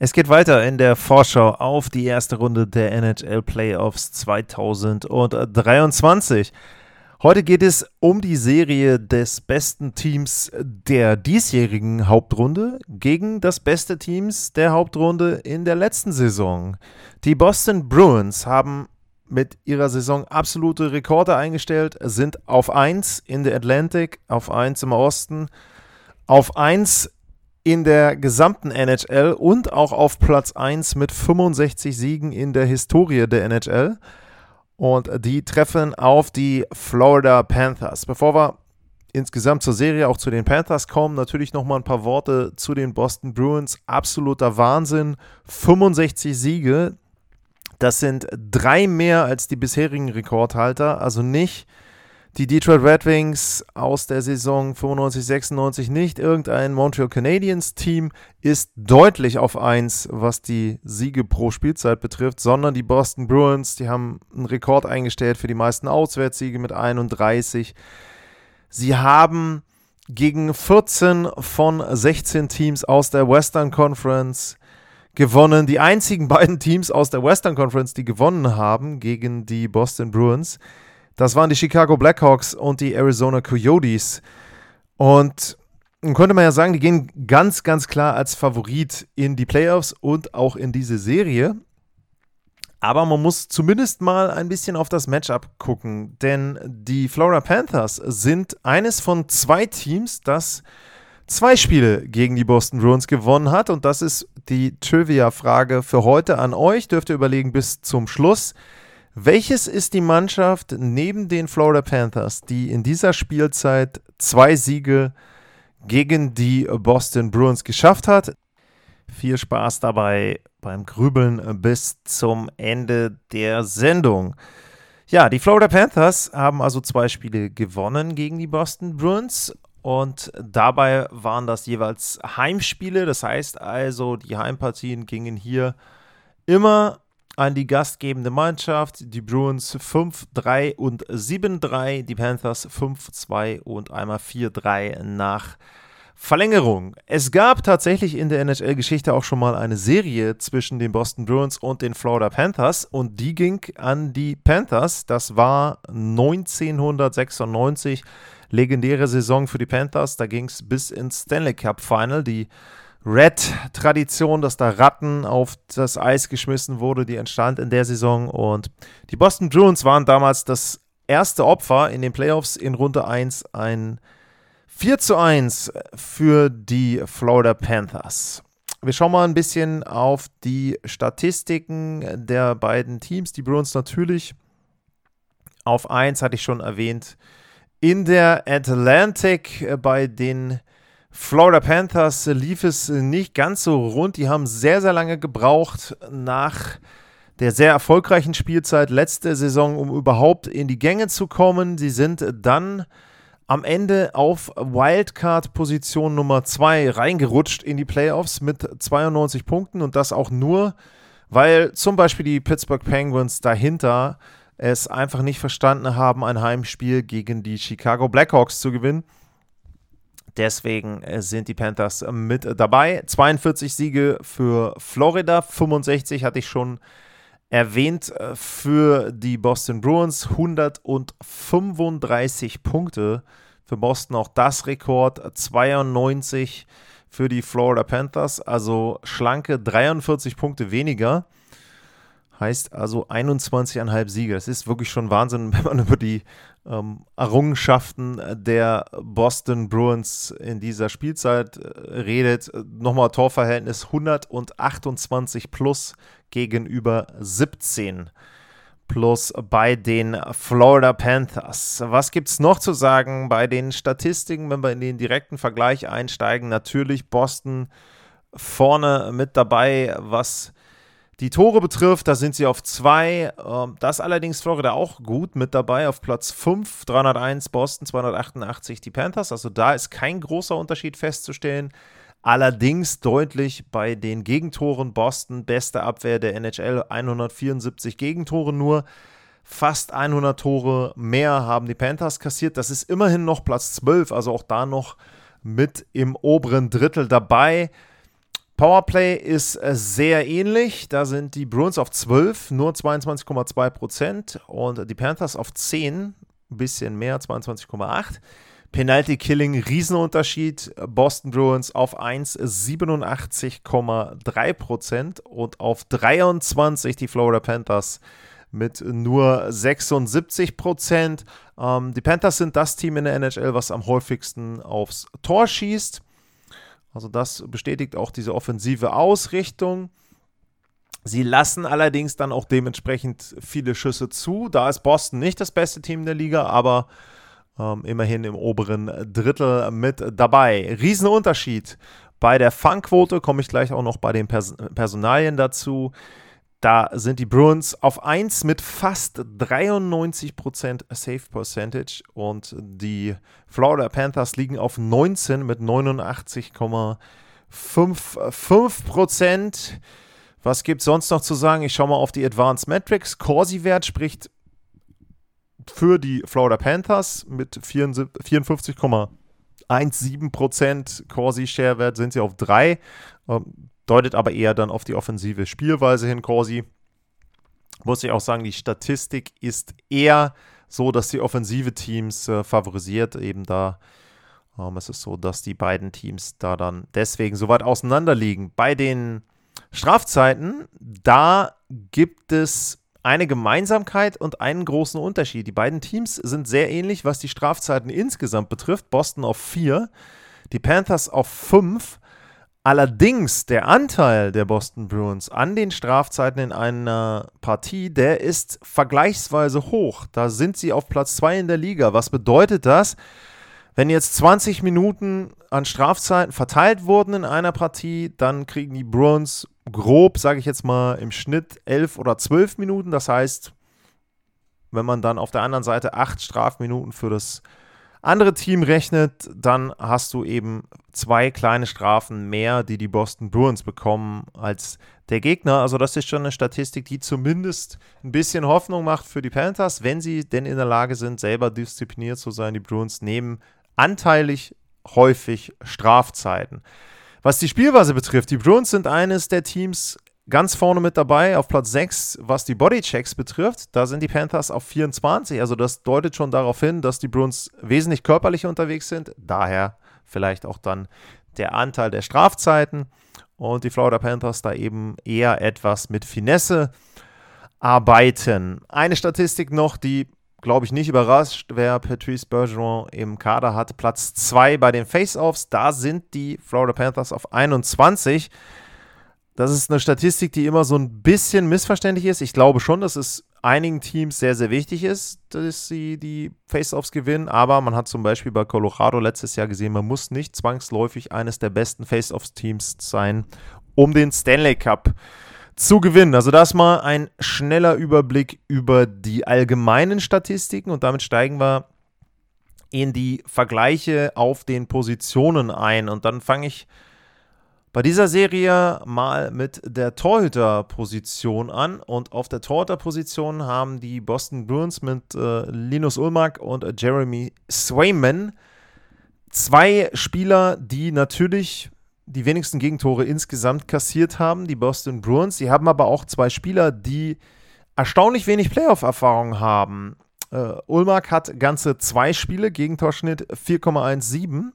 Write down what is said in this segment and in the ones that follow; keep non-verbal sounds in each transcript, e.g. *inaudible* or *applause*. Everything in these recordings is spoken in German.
Es geht weiter in der Vorschau auf die erste Runde der NHL Playoffs 2023. Heute geht es um die Serie des besten Teams der diesjährigen Hauptrunde gegen das beste Teams der Hauptrunde in der letzten Saison. Die Boston Bruins haben mit ihrer Saison absolute Rekorde eingestellt, sind auf 1 in der Atlantic, auf 1 im Osten, auf 1 in der gesamten NHL und auch auf Platz 1 mit 65 Siegen in der Historie der NHL. Und die treffen auf die Florida Panthers. Bevor wir insgesamt zur Serie, auch zu den Panthers kommen, natürlich nochmal ein paar Worte zu den Boston Bruins. Absoluter Wahnsinn. 65 Siege. Das sind drei mehr als die bisherigen Rekordhalter. Also nicht die Detroit Red Wings aus der Saison 95-96 nicht. Irgendein Montreal Canadiens Team ist deutlich auf 1, was die Siege pro Spielzeit betrifft, sondern die Boston Bruins, die haben einen Rekord eingestellt für die meisten Auswärtssiege mit 31. Sie haben gegen 14 von 16 Teams aus der Western Conference gewonnen. Die einzigen beiden Teams aus der Western Conference, die gewonnen haben gegen die Boston Bruins, das waren die Chicago Blackhawks und die Arizona Coyotes. Und nun könnte man ja sagen, die gehen ganz, ganz klar als Favorit in die Playoffs und auch in diese Serie. Aber man muss zumindest mal ein bisschen auf das Matchup gucken, denn die Florida Panthers sind eines von zwei Teams, das zwei Spiele gegen die Boston Bruins gewonnen hat. Und das ist die Trivia-Frage für heute an euch. Dürft ihr überlegen bis zum Schluss. Welches ist die Mannschaft neben den Florida Panthers, die in dieser Spielzeit zwei Siege gegen die Boston Bruins geschafft hat? Viel Spaß dabei beim Grübeln bis zum Ende der Sendung. Ja, die Florida Panthers haben also zwei Spiele gewonnen gegen die Boston Bruins und dabei waren das jeweils Heimspiele. Das heißt also, die Heimpartien gingen hier immer an die gastgebende Mannschaft. Die Bruins 5-3 und 7-3, die Panthers 5-2 und einmal 4-3 nach Verlängerung. Es gab tatsächlich in der NHL-Geschichte auch schon mal eine Serie zwischen den Boston Bruins und den Florida Panthers und die ging an die Panthers. Das war 1996, legendäre Saison für die Panthers. Da ging es bis ins Stanley Cup Final. Die Red-Tradition, dass da Ratten auf das Eis geschmissen wurde, die entstand in der Saison. Und die Boston Bruins waren damals das erste Opfer in den Playoffs in Runde 1 ein 4 zu 1 für die Florida Panthers. Wir schauen mal ein bisschen auf die Statistiken der beiden Teams. Die Bruins natürlich auf 1, hatte ich schon erwähnt, in der Atlantic bei den Florida Panthers lief es nicht ganz so rund. Die haben sehr, sehr lange gebraucht nach der sehr erfolgreichen Spielzeit letzte Saison, um überhaupt in die Gänge zu kommen. Sie sind dann am Ende auf Wildcard-Position Nummer 2 reingerutscht in die Playoffs mit 92 Punkten und das auch nur, weil zum Beispiel die Pittsburgh Penguins dahinter es einfach nicht verstanden haben, ein Heimspiel gegen die Chicago Blackhawks zu gewinnen. Deswegen äh, sind die Panthers äh, mit dabei. 42 Siege für Florida, 65 hatte ich schon erwähnt äh, für die Boston Bruins, 135 Punkte für Boston, auch das Rekord, 92 für die Florida Panthers, also schlanke 43 Punkte weniger. Heißt also 21,5 Siege. Das ist wirklich schon Wahnsinn, *laughs* wenn man über die ähm, Errungenschaften der Boston Bruins in dieser Spielzeit äh, redet. Nochmal Torverhältnis 128 plus gegenüber 17 plus bei den Florida Panthers. Was gibt es noch zu sagen bei den Statistiken, wenn wir in den direkten Vergleich einsteigen? Natürlich Boston vorne mit dabei, was die Tore betrifft, da sind sie auf 2. Ähm, das allerdings Florida auch gut mit dabei auf Platz 5. 301 Boston, 288 die Panthers. Also da ist kein großer Unterschied festzustellen. Allerdings deutlich bei den Gegentoren. Boston, beste Abwehr der NHL, 174 Gegentore nur. Fast 100 Tore mehr haben die Panthers kassiert. Das ist immerhin noch Platz 12, also auch da noch mit im oberen Drittel dabei. Powerplay ist äh, sehr ähnlich. Da sind die Bruins auf 12, nur 22,2 Prozent. Und die Panthers auf 10, ein bisschen mehr, 22,8. Penalty Killing, Riesenunterschied. Boston Bruins auf 1, 87,3 Prozent. Und auf 23 die Florida Panthers mit nur 76 Prozent. Ähm, die Panthers sind das Team in der NHL, was am häufigsten aufs Tor schießt. Also das bestätigt auch diese offensive Ausrichtung. Sie lassen allerdings dann auch dementsprechend viele Schüsse zu. Da ist Boston nicht das beste Team der Liga, aber ähm, immerhin im oberen Drittel mit dabei. Riesenunterschied bei der Fangquote, komme ich gleich auch noch bei den Pers Personalien dazu. Da sind die Bruins auf 1 mit fast 93% Safe Percentage und die Florida Panthers liegen auf 19 mit 89,55%. Was gibt es sonst noch zu sagen? Ich schaue mal auf die Advanced Metrics. Corsi-Wert spricht für die Florida Panthers mit 54,17%. Corsi-Share-Wert sind sie auf 3 deutet aber eher dann auf die offensive Spielweise hin, Corsi. Muss ich auch sagen, die Statistik ist eher so, dass die offensive Teams äh, favorisiert. Eben da ähm, es ist so, dass die beiden Teams da dann deswegen so weit auseinander liegen. Bei den Strafzeiten, da gibt es eine Gemeinsamkeit und einen großen Unterschied. Die beiden Teams sind sehr ähnlich, was die Strafzeiten insgesamt betrifft. Boston auf 4, die Panthers auf 5. Allerdings der Anteil der Boston Bruins an den Strafzeiten in einer Partie, der ist vergleichsweise hoch. Da sind sie auf Platz 2 in der Liga. Was bedeutet das? Wenn jetzt 20 Minuten an Strafzeiten verteilt wurden in einer Partie, dann kriegen die Bruins grob, sage ich jetzt mal, im Schnitt 11 oder 12 Minuten. Das heißt, wenn man dann auf der anderen Seite 8 Strafminuten für das andere Team rechnet, dann hast du eben zwei kleine Strafen mehr, die die Boston Bruins bekommen als der Gegner. Also das ist schon eine Statistik, die zumindest ein bisschen Hoffnung macht für die Panthers, wenn sie denn in der Lage sind, selber diszipliniert zu sein. Die Bruins nehmen anteilig häufig Strafzeiten. Was die Spielweise betrifft, die Bruins sind eines der Teams Ganz vorne mit dabei auf Platz 6, was die Bodychecks betrifft. Da sind die Panthers auf 24. Also das deutet schon darauf hin, dass die Bruins wesentlich körperlicher unterwegs sind. Daher vielleicht auch dann der Anteil der Strafzeiten. Und die Florida Panthers da eben eher etwas mit Finesse arbeiten. Eine Statistik noch, die glaube ich nicht überrascht, wer Patrice Bergeron im Kader hat. Platz 2 bei den Face-Offs. Da sind die Florida Panthers auf 21. Das ist eine Statistik, die immer so ein bisschen missverständlich ist. Ich glaube schon, dass es einigen Teams sehr, sehr wichtig ist, dass sie die Face-Offs gewinnen. Aber man hat zum Beispiel bei Colorado letztes Jahr gesehen, man muss nicht zwangsläufig eines der besten Face-Offs-Teams sein, um den Stanley Cup zu gewinnen. Also das mal ein schneller Überblick über die allgemeinen Statistiken und damit steigen wir in die Vergleiche auf den Positionen ein. Und dann fange ich bei dieser Serie mal mit der Torhüterposition an. Und auf der Torhüterposition haben die Boston Bruins mit äh, Linus Ulmark und äh, Jeremy Swayman zwei Spieler, die natürlich die wenigsten Gegentore insgesamt kassiert haben, die Boston Bruins. Sie haben aber auch zwei Spieler, die erstaunlich wenig Playoff-Erfahrung haben. Uh, Ulmark hat ganze zwei Spiele, Gegentorschnitt 4,17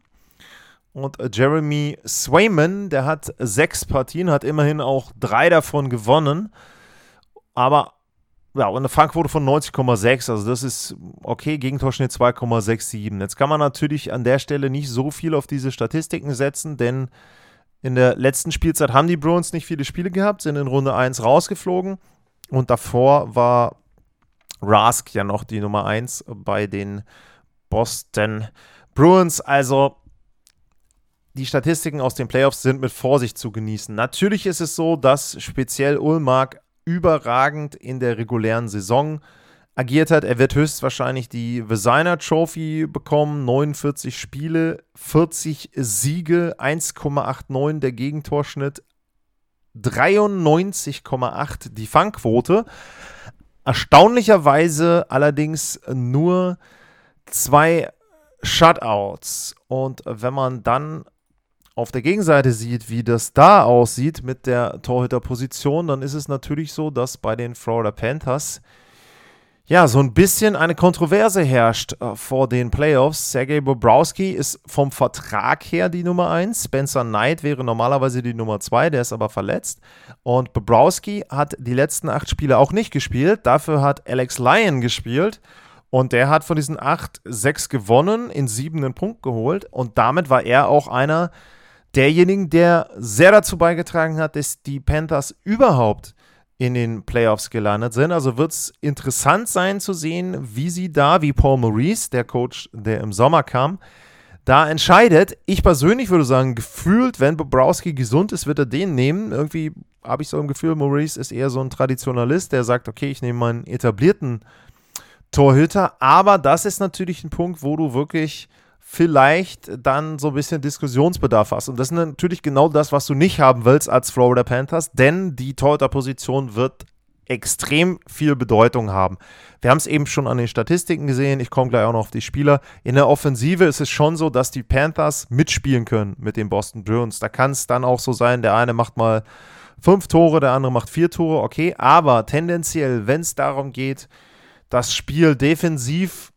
und Jeremy Swayman, der hat sechs Partien, hat immerhin auch drei davon gewonnen. Aber ja, eine Fangquote von 90,6, also das ist okay, Gegentorschnitt 2,67. Jetzt kann man natürlich an der Stelle nicht so viel auf diese Statistiken setzen, denn in der letzten Spielzeit haben die Bruins nicht viele Spiele gehabt, sind in Runde 1 rausgeflogen und davor war Rask ja noch die Nummer 1 bei den Boston Bruins. Also die Statistiken aus den Playoffs sind mit Vorsicht zu genießen. Natürlich ist es so, dass speziell Ulmark überragend in der regulären Saison agiert hat. Er wird höchstwahrscheinlich die Designer Trophy bekommen. 49 Spiele, 40 Siege, 1,89 der Gegentorschnitt, 93,8 die Fangquote. Erstaunlicherweise allerdings nur zwei Shutouts. Und wenn man dann auf der Gegenseite sieht, wie das da aussieht mit der Torhüterposition, dann ist es natürlich so, dass bei den Florida Panthers ja, so ein bisschen eine Kontroverse herrscht äh, vor den Playoffs. Sergei Bobrowski ist vom Vertrag her die Nummer 1. Spencer Knight wäre normalerweise die Nummer 2, der ist aber verletzt. Und Bobrowski hat die letzten acht Spiele auch nicht gespielt. Dafür hat Alex Lyon gespielt. Und der hat von diesen acht sechs gewonnen, in sieben einen Punkt geholt. Und damit war er auch einer derjenigen, der sehr dazu beigetragen hat, dass die Panthers überhaupt in den Playoffs gelandet sind. Also wird es interessant sein zu sehen, wie sie da, wie Paul Maurice, der Coach, der im Sommer kam, da entscheidet. Ich persönlich würde sagen, gefühlt, wenn Bobrowski gesund ist, wird er den nehmen. Irgendwie habe ich so ein Gefühl, Maurice ist eher so ein Traditionalist, der sagt, okay, ich nehme meinen etablierten Torhüter. Aber das ist natürlich ein Punkt, wo du wirklich vielleicht dann so ein bisschen Diskussionsbedarf hast. Und das ist natürlich genau das, was du nicht haben willst als Florida Panthers, denn die Torhüter-Position wird extrem viel Bedeutung haben. Wir haben es eben schon an den Statistiken gesehen, ich komme gleich auch noch auf die Spieler. In der Offensive ist es schon so, dass die Panthers mitspielen können mit den Boston Bruins. Da kann es dann auch so sein, der eine macht mal fünf Tore, der andere macht vier Tore, okay, aber tendenziell, wenn es darum geht, das Spiel defensiv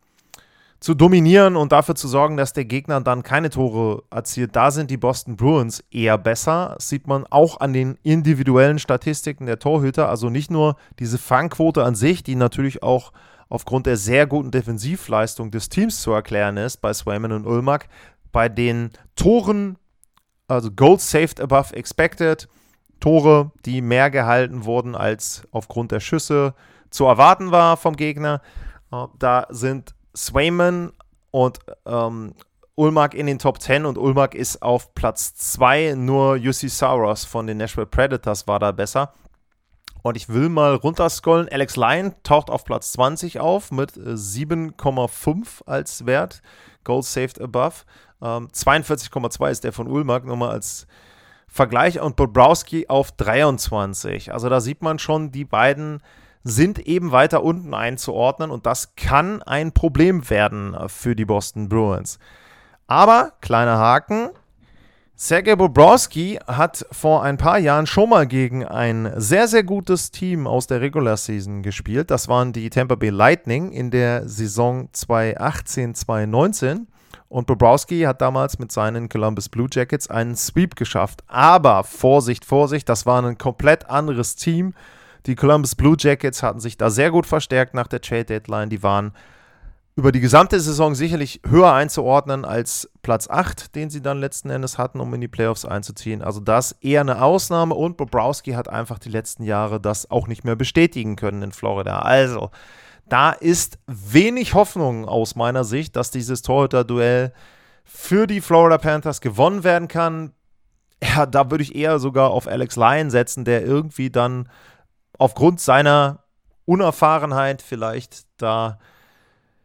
zu dominieren und dafür zu sorgen, dass der Gegner dann keine Tore erzielt. Da sind die Boston Bruins eher besser. Das sieht man auch an den individuellen Statistiken der Torhüter. Also nicht nur diese Fangquote an sich, die natürlich auch aufgrund der sehr guten Defensivleistung des Teams zu erklären ist bei Swayman und Ulmark. Bei den Toren, also Goals saved above expected, Tore, die mehr gehalten wurden als aufgrund der Schüsse zu erwarten war vom Gegner. Äh, da sind Swayman und ähm, Ulmark in den Top 10 und Ulmark ist auf Platz 2. Nur UC Sauros von den Nashville Predators war da besser. Und ich will mal runterscrollen. Alex Lyon taucht auf Platz 20 auf mit 7,5 äh, als Wert. Goals saved above. Ähm, 42,2 ist der von Ulmark, nochmal als Vergleich. Und Bobrowski auf 23. Also da sieht man schon, die beiden sind eben weiter unten einzuordnen und das kann ein Problem werden für die Boston Bruins. Aber, kleiner Haken, Sergei Bobrowski hat vor ein paar Jahren schon mal gegen ein sehr, sehr gutes Team aus der Regular Season gespielt. Das waren die Tampa Bay Lightning in der Saison 2018-2019. Und Bobrowski hat damals mit seinen Columbus Blue Jackets einen Sweep geschafft. Aber Vorsicht, Vorsicht, das war ein komplett anderes Team die Columbus Blue Jackets hatten sich da sehr gut verstärkt nach der Trade Deadline. Die waren über die gesamte Saison sicherlich höher einzuordnen als Platz 8, den sie dann letzten Endes hatten, um in die Playoffs einzuziehen. Also das eher eine Ausnahme und Bobrowski hat einfach die letzten Jahre das auch nicht mehr bestätigen können in Florida. Also da ist wenig Hoffnung aus meiner Sicht, dass dieses Torhüter-Duell für die Florida Panthers gewonnen werden kann. Ja, da würde ich eher sogar auf Alex Lyon setzen, der irgendwie dann aufgrund seiner Unerfahrenheit vielleicht da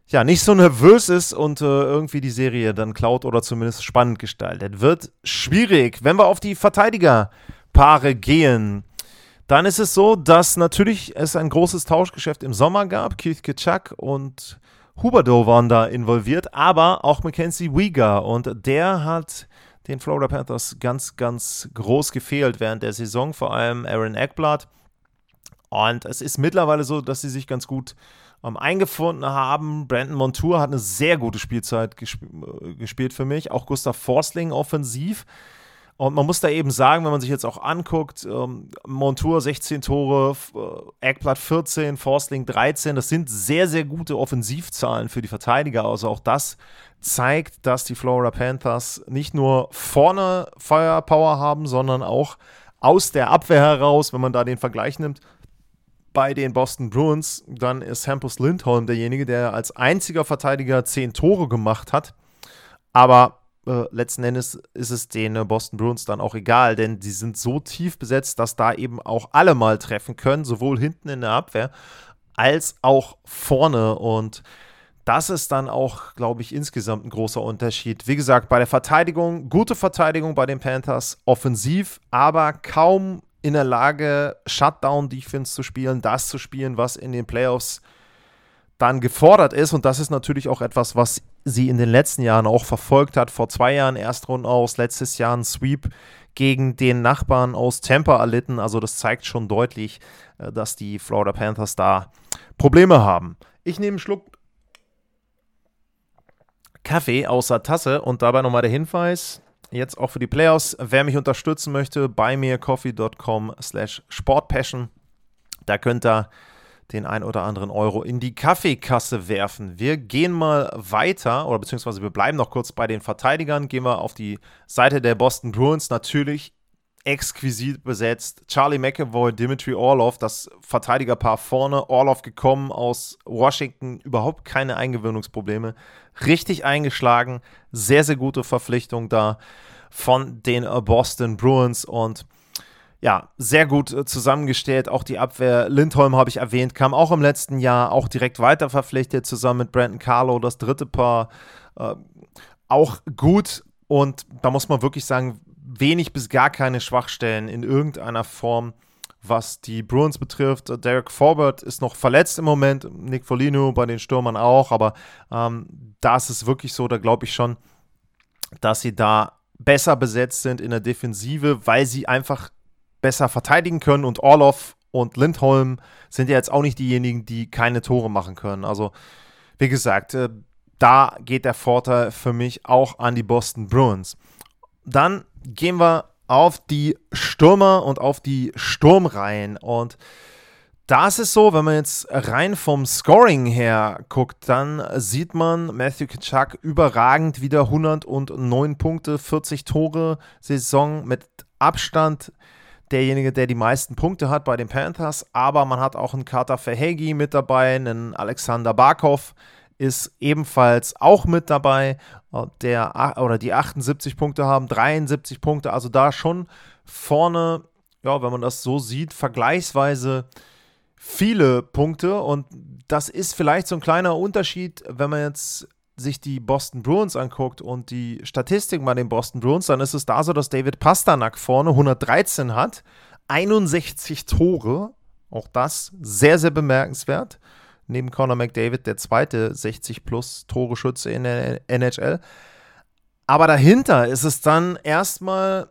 ja nicht so nervös ist und äh, irgendwie die Serie dann klaut oder zumindest spannend gestaltet. Wird schwierig. Wenn wir auf die Verteidigerpaare gehen, dann ist es so, dass natürlich es ein großes Tauschgeschäft im Sommer gab. Keith Kitschak und Huberdo waren da involviert, aber auch Mackenzie Wieger und der hat den Florida Panthers ganz, ganz groß gefehlt während der Saison, vor allem Aaron Eckblatt und es ist mittlerweile so, dass sie sich ganz gut ähm, eingefunden haben. Brandon Montour hat eine sehr gute Spielzeit gesp äh, gespielt für mich. Auch Gustav Forstling offensiv. Und man muss da eben sagen, wenn man sich jetzt auch anguckt, ähm, Montour 16 Tore, äh, Eckblatt 14, Forstling 13, das sind sehr, sehr gute Offensivzahlen für die Verteidiger. Also auch das zeigt, dass die Florida Panthers nicht nur vorne Firepower haben, sondern auch aus der Abwehr heraus, wenn man da den Vergleich nimmt, bei den Boston Bruins, dann ist Hampus Lindholm derjenige, der als einziger Verteidiger zehn Tore gemacht hat. Aber äh, letzten Endes ist es den äh, Boston Bruins dann auch egal, denn die sind so tief besetzt, dass da eben auch alle mal treffen können, sowohl hinten in der Abwehr als auch vorne. Und das ist dann auch, glaube ich, insgesamt ein großer Unterschied. Wie gesagt, bei der Verteidigung, gute Verteidigung bei den Panthers, offensiv, aber kaum in der Lage, Shutdown-Defense zu spielen, das zu spielen, was in den Playoffs dann gefordert ist. Und das ist natürlich auch etwas, was sie in den letzten Jahren auch verfolgt hat. Vor zwei Jahren Erstrunden aus, letztes Jahr ein Sweep gegen den Nachbarn aus Tampa erlitten. Also das zeigt schon deutlich, äh, dass die Florida Panthers da Probleme haben. Ich nehme einen Schluck Kaffee aus der Tasse und dabei nochmal der Hinweis, jetzt auch für die Playoffs, wer mich unterstützen möchte, bei mir coffee.com slash sportpassion. Da könnt ihr den ein oder anderen Euro in die Kaffeekasse werfen. Wir gehen mal weiter, oder beziehungsweise wir bleiben noch kurz bei den Verteidigern. Gehen wir auf die Seite der Boston Bruins. Natürlich exquisit besetzt. Charlie McAvoy, Dimitri Orlov, das Verteidigerpaar vorne. Orlov gekommen aus Washington, überhaupt keine Eingewöhnungsprobleme. Richtig eingeschlagen. Sehr, sehr gute Verpflichtung da von den Boston Bruins und ja, sehr gut äh, zusammengestellt. Auch die Abwehr, Lindholm habe ich erwähnt, kam auch im letzten Jahr auch direkt weiter verpflichtet, zusammen mit Brandon Carlo, das dritte Paar. Äh, auch gut und da muss man wirklich sagen, wenig bis gar keine Schwachstellen in irgendeiner Form, was die Bruins betrifft. Derek Forbert ist noch verletzt im Moment, Nick Folino bei den Stürmern auch, aber ähm, da ist es wirklich so, da glaube ich schon, dass sie da besser besetzt sind in der Defensive, weil sie einfach besser verteidigen können und Orloff und Lindholm sind ja jetzt auch nicht diejenigen, die keine Tore machen können. Also, wie gesagt, äh, da geht der Vorteil für mich auch an die Boston Bruins. Dann gehen wir auf die Stürmer und auf die Sturmreihen. Und da ist es so, wenn man jetzt rein vom Scoring her guckt, dann sieht man Matthew Kitschak überragend wieder 109 Punkte, 40 Tore Saison mit Abstand derjenige, der die meisten Punkte hat bei den Panthers, aber man hat auch einen Carter Verhegi mit dabei, einen Alexander Barkov ist ebenfalls auch mit dabei, äh, der oder die 78 Punkte haben, 73 Punkte, also da schon vorne, ja, wenn man das so sieht, vergleichsweise viele Punkte und das ist vielleicht so ein kleiner Unterschied, wenn man jetzt sich die Boston Bruins anguckt und die Statistiken bei den Boston Bruins, dann ist es da so, dass David Pasternak vorne 113 hat, 61 Tore, auch das sehr, sehr bemerkenswert. Neben Conor McDavid der zweite 60 plus Tore Schütze in der NHL. Aber dahinter ist es dann erstmal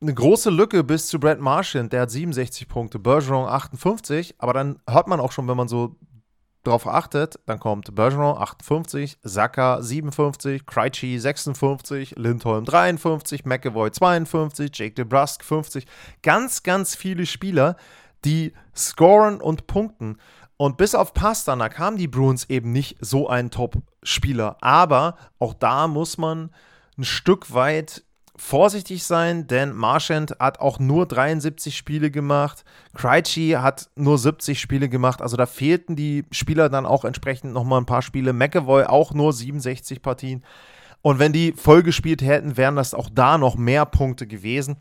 eine große Lücke bis zu Brad Marchand, der hat 67 Punkte, Bergeron 58, aber dann hört man auch schon, wenn man so darauf achtet, dann kommt Bergeron 58, Saka 57, Krejci 56, Lindholm 53, McAvoy 52, Jake DeBrusk 50. Ganz, ganz viele Spieler, die scoren und punkten. Und bis auf Pasternak haben die Bruins eben nicht so einen Top-Spieler. Aber auch da muss man ein Stück weit vorsichtig sein, denn Marchand hat auch nur 73 Spiele gemacht. Krejci hat nur 70 Spiele gemacht. Also da fehlten die Spieler dann auch entsprechend nochmal ein paar Spiele. McAvoy auch nur 67 Partien. Und wenn die voll gespielt hätten, wären das auch da noch mehr Punkte gewesen.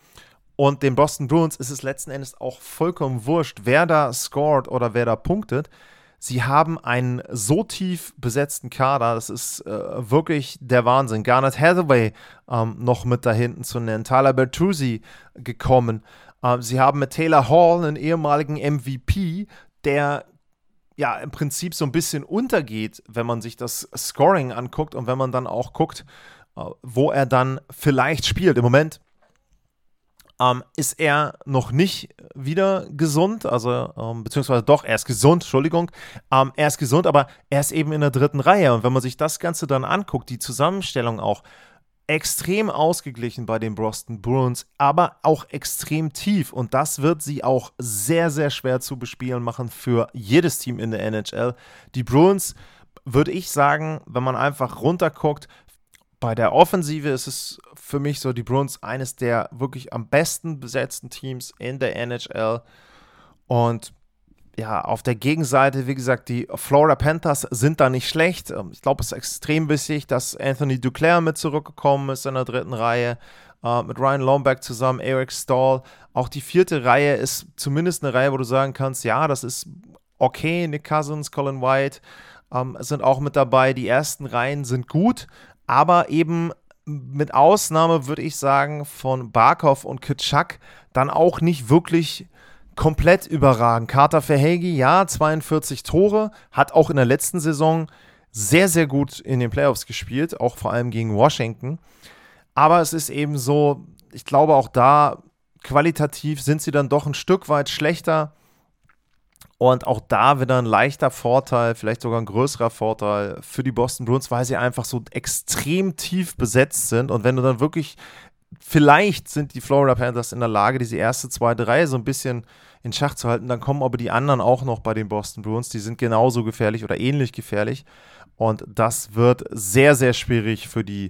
Und den Boston Bruins ist es letzten Endes auch vollkommen wurscht, wer da scored oder wer da punktet. Sie haben einen so tief besetzten Kader, das ist äh, wirklich der Wahnsinn. Garnet Hathaway ähm, noch mit da hinten zu nennen, Tyler Bertuzzi gekommen. Ähm, sie haben mit Taylor Hall einen ehemaligen MVP, der ja im Prinzip so ein bisschen untergeht, wenn man sich das Scoring anguckt und wenn man dann auch guckt, äh, wo er dann vielleicht spielt. Im Moment ähm, ist er noch nicht wieder gesund, also ähm, beziehungsweise doch, er ist gesund, Entschuldigung, ähm, er ist gesund, aber er ist eben in der dritten Reihe und wenn man sich das Ganze dann anguckt, die Zusammenstellung auch, extrem ausgeglichen bei den Boston Bruins, aber auch extrem tief. Und das wird sie auch sehr, sehr schwer zu bespielen machen für jedes Team in der NHL. Die Bruins, würde ich sagen, wenn man einfach runterguckt, bei der Offensive ist es für mich so, die Bruins eines der wirklich am besten besetzten Teams in der NHL. Und ja, auf der Gegenseite, wie gesagt, die Florida Panthers sind da nicht schlecht. Ähm, ich glaube, es ist extrem wichtig, dass Anthony Duclair mit zurückgekommen ist in der dritten Reihe. Äh, mit Ryan Lomback zusammen, Eric Stahl. Auch die vierte Reihe ist zumindest eine Reihe, wo du sagen kannst, ja, das ist okay. Nick Cousins, Colin White ähm, sind auch mit dabei. Die ersten Reihen sind gut, aber eben mit Ausnahme, würde ich sagen, von Barkov und Kitschak dann auch nicht wirklich komplett überragend. Carter Verhegi, ja, 42 Tore, hat auch in der letzten Saison sehr, sehr gut in den Playoffs gespielt, auch vor allem gegen Washington. Aber es ist eben so, ich glaube auch da, qualitativ sind sie dann doch ein Stück weit schlechter. Und auch da wieder ein leichter Vorteil, vielleicht sogar ein größerer Vorteil für die Boston Bruins, weil sie einfach so extrem tief besetzt sind. Und wenn du dann wirklich vielleicht sind die Florida Panthers in der Lage, diese erste, zweite Reihe so ein bisschen in Schach zu halten. Dann kommen aber die anderen auch noch bei den Boston Bruins. Die sind genauso gefährlich oder ähnlich gefährlich. Und das wird sehr, sehr schwierig für die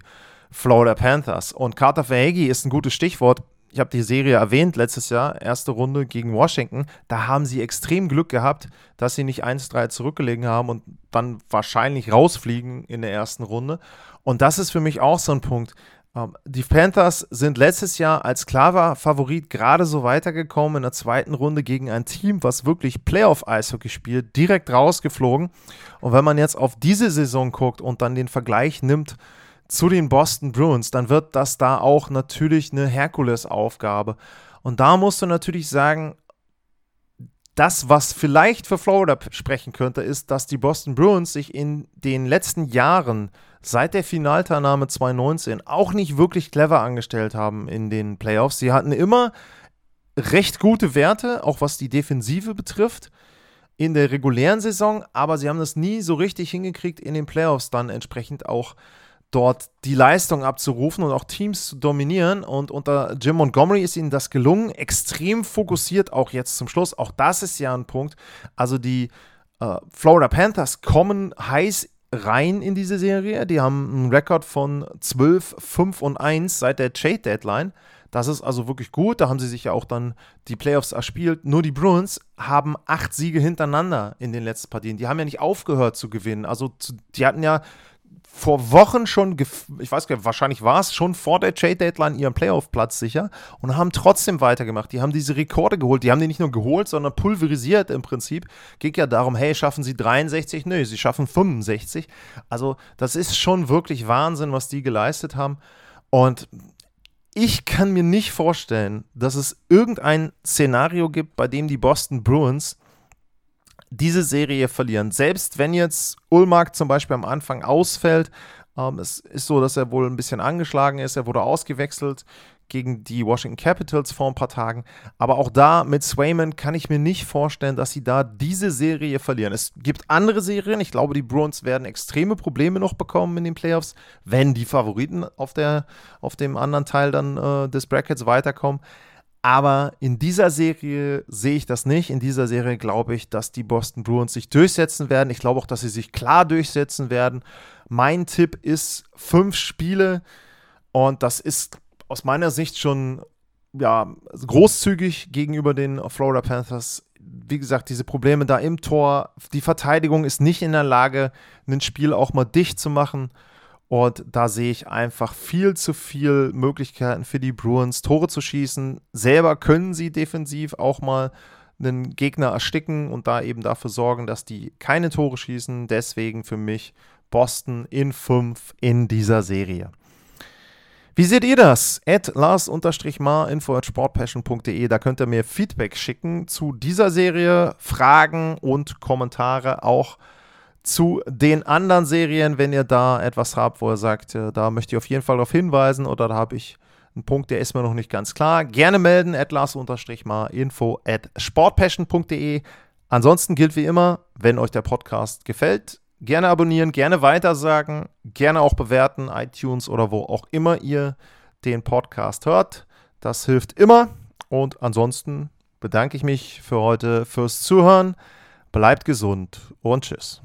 Florida Panthers. Und Carter Verhage ist ein gutes Stichwort. Ich habe die Serie erwähnt letztes Jahr, erste Runde gegen Washington. Da haben sie extrem Glück gehabt, dass sie nicht 1-3 zurückgelegen haben und dann wahrscheinlich rausfliegen in der ersten Runde. Und das ist für mich auch so ein Punkt. Ähm, die Panthers sind letztes Jahr als klarer Favorit gerade so weitergekommen in der zweiten Runde gegen ein Team, was wirklich Playoff-Eishockey spielt, direkt rausgeflogen. Und wenn man jetzt auf diese Saison guckt und dann den Vergleich nimmt zu den Boston Bruins, dann wird das da auch natürlich eine Herkulesaufgabe. Und da musst du natürlich sagen, das, was vielleicht für Florida sprechen könnte, ist, dass die Boston Bruins sich in den letzten Jahren seit der Finalteilnahme 2019 auch nicht wirklich clever angestellt haben in den Playoffs. Sie hatten immer recht gute Werte, auch was die Defensive betrifft, in der regulären Saison, aber sie haben das nie so richtig hingekriegt, in den Playoffs dann entsprechend auch dort die Leistung abzurufen und auch Teams zu dominieren. Und unter Jim Montgomery ist ihnen das gelungen, extrem fokussiert auch jetzt zum Schluss. Auch das ist ja ein Punkt. Also die äh, Florida Panthers kommen heiß rein in diese Serie. Die haben einen Rekord von 12, 5 und 1 seit der Trade Deadline. Das ist also wirklich gut. Da haben sie sich ja auch dann die Playoffs erspielt. Nur die Bruins haben acht Siege hintereinander in den letzten Partien. Die haben ja nicht aufgehört zu gewinnen. Also die hatten ja vor Wochen schon, ich weiß gar nicht, wahrscheinlich war es schon vor der Trade Deadline ihren Playoff-Platz sicher und haben trotzdem weitergemacht. Die haben diese Rekorde geholt. Die haben die nicht nur geholt, sondern pulverisiert im Prinzip. Geht ja darum, hey, schaffen sie 63? Nö, sie schaffen 65. Also, das ist schon wirklich Wahnsinn, was die geleistet haben. Und ich kann mir nicht vorstellen, dass es irgendein Szenario gibt, bei dem die Boston Bruins diese Serie verlieren. Selbst wenn jetzt Ulmark zum Beispiel am Anfang ausfällt, ähm, es ist so, dass er wohl ein bisschen angeschlagen ist, er wurde ausgewechselt gegen die Washington Capitals vor ein paar Tagen. Aber auch da mit Swayman kann ich mir nicht vorstellen, dass sie da diese Serie verlieren. Es gibt andere Serien. Ich glaube, die Bruins werden extreme Probleme noch bekommen in den Playoffs, wenn die Favoriten auf, der, auf dem anderen Teil dann äh, des Brackets weiterkommen. Aber in dieser Serie sehe ich das nicht. In dieser Serie glaube ich, dass die Boston Bruins sich durchsetzen werden. Ich glaube auch, dass sie sich klar durchsetzen werden. Mein Tipp ist fünf Spiele und das ist aus meiner Sicht schon ja, großzügig gegenüber den Florida Panthers. Wie gesagt, diese Probleme da im Tor, die Verteidigung ist nicht in der Lage, ein Spiel auch mal dicht zu machen. Und da sehe ich einfach viel zu viel Möglichkeiten für die Bruins, Tore zu schießen. Selber können sie defensiv auch mal einen Gegner ersticken und da eben dafür sorgen, dass die keine Tore schießen. Deswegen für mich Boston in 5 in dieser Serie. Wie seht ihr das? At Lars-Mar, info at sportpassion.de. Da könnt ihr mir Feedback schicken zu dieser Serie, Fragen und Kommentare auch zu den anderen Serien, wenn ihr da etwas habt, wo ihr sagt, äh, da möchte ich auf jeden Fall darauf hinweisen oder da habe ich einen Punkt, der ist mir noch nicht ganz klar, gerne melden, at info at sportpassion.de. Ansonsten gilt wie immer, wenn euch der Podcast gefällt, gerne abonnieren, gerne weitersagen, gerne auch bewerten, iTunes oder wo auch immer ihr den Podcast hört. Das hilft immer. Und ansonsten bedanke ich mich für heute fürs Zuhören. Bleibt gesund und tschüss.